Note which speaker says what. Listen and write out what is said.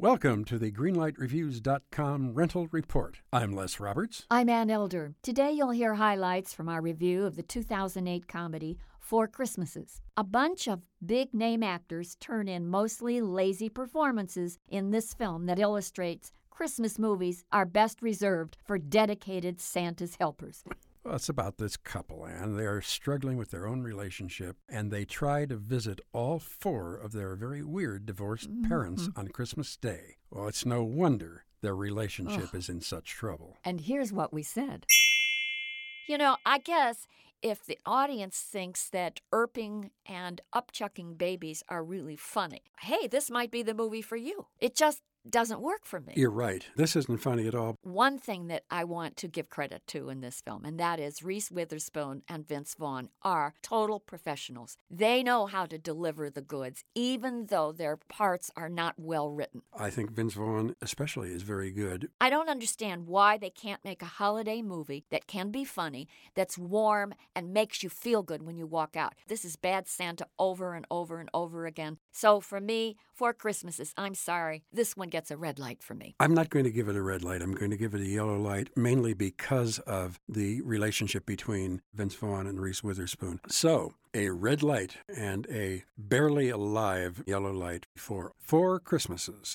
Speaker 1: Welcome to the GreenlightReviews.com rental report. I'm Les Roberts.
Speaker 2: I'm Ann Elder. Today you'll hear highlights from our review of the 2008 comedy Four Christmases. A bunch of big name actors turn in mostly lazy performances in this film that illustrates Christmas movies are best reserved for dedicated Santa's helpers.
Speaker 1: Well, it's about this couple, Ann. They are struggling with their own relationship, and they try to visit all four of their very weird divorced
Speaker 2: Mm-hmm.
Speaker 1: parents on Christmas Day. Well, it's no wonder their relationship is in such trouble.
Speaker 2: And here's what we said. You know, I guess if the audience thinks that erping and upchucking babies are really funny, hey, this might be the movie for you. It just doesn't work for me.
Speaker 1: You're right. This isn't funny at all.
Speaker 2: One thing that I want to give credit to in this film, and that is Reese Witherspoon and Vince Vaughn are total professionals. They know how to deliver the goods, even though their parts are not well written.
Speaker 1: I think Vince Vaughn, especially, is very good.
Speaker 2: I don't understand why they can't make a holiday movie that can be funny, that's warm, and makes you feel good when you walk out. This is Bad Santa over and over and over again. So for me, Four Christmases, I'm sorry, this one gets a red light for me.
Speaker 1: I'm not going to give it a red light. I'm going to give it a yellow light, mainly because of the relationship between Vince Vaughn and Reese Witherspoon. So, a red light and a barely alive yellow light for Four Christmases.